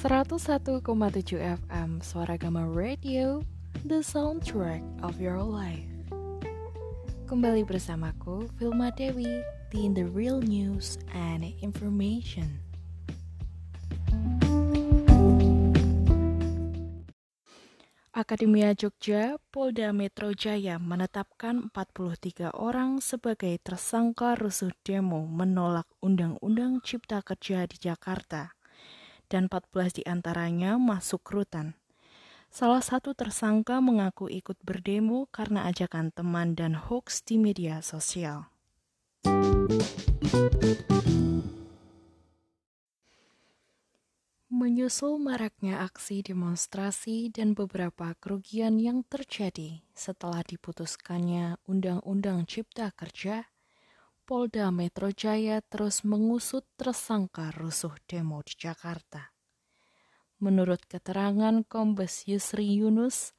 101,7 FM Suara Gama Radio The soundtrack of your life. Kembali bersamaku, Vilma Dewi Di In The Real News and Information. Akademia Jogja, Polda Metro Jaya menetapkan 43 orang sebagai tersangka rusuh demo menolak Undang-Undang Cipta Kerja di Jakarta dan 14 di antaranya masuk rutan. Salah satu tersangka mengaku ikut berdemo karena ajakan teman dan hoax di media sosial. Menyusul maraknya aksi demonstrasi dan beberapa kerugian yang terjadi setelah diputuskannya Undang-Undang Cipta Kerja, Polda Metro Jaya terus mengusut tersangka rusuh demo di Jakarta. Menurut keterangan Kombes Yusri Yunus,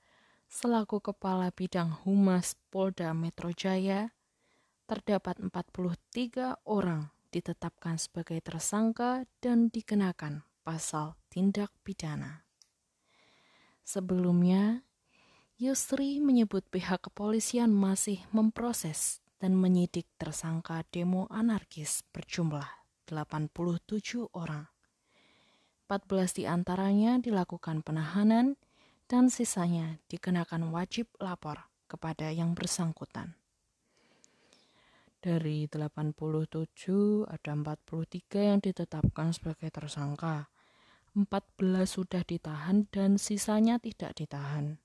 selaku Kepala Bidang Humas Polda Metro Jaya, terdapat 43 orang ditetapkan sebagai tersangka dan dikenakan pasal tindak pidana. Sebelumnya, Yusri menyebut pihak kepolisian masih memproses dan menyidik tersangka demo anarkis berjumlah 87 orang. 14 di antaranya dilakukan penahanan dan sisanya dikenakan wajib lapor kepada yang bersangkutan. Dari 87 ada 43 yang ditetapkan sebagai tersangka. 14 sudah ditahan dan sisanya tidak ditahan.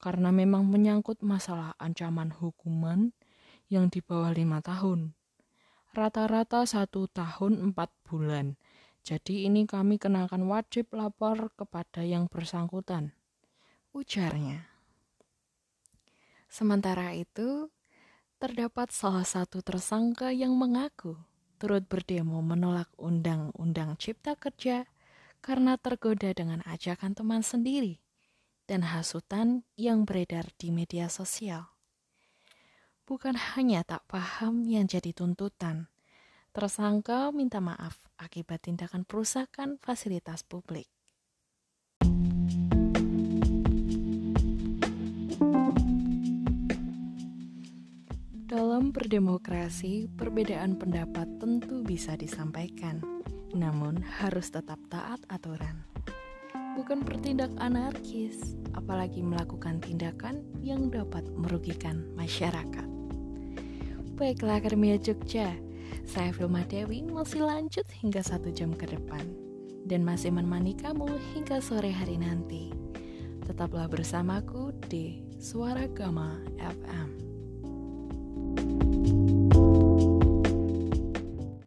Karena memang menyangkut masalah ancaman hukuman yang di bawah lima tahun. Rata-rata satu tahun empat bulan. Jadi ini kami kenakan wajib lapor kepada yang bersangkutan. Ujarnya. Sementara itu, terdapat salah satu tersangka yang mengaku turut berdemo menolak Undang-Undang Cipta Kerja karena tergoda dengan ajakan teman sendiri dan hasutan yang beredar di media sosial bukan hanya tak paham yang jadi tuntutan. Tersangka minta maaf akibat tindakan perusakan fasilitas publik. Dalam berdemokrasi, perbedaan pendapat tentu bisa disampaikan, namun harus tetap taat aturan. Bukan bertindak anarkis, apalagi melakukan tindakan yang dapat merugikan masyarakat. Baiklah Akademia Jogja, saya Filma Dewi masih lanjut hingga satu jam ke depan dan masih menemani kamu hingga sore hari nanti. Tetaplah bersamaku di Suara Gama FM.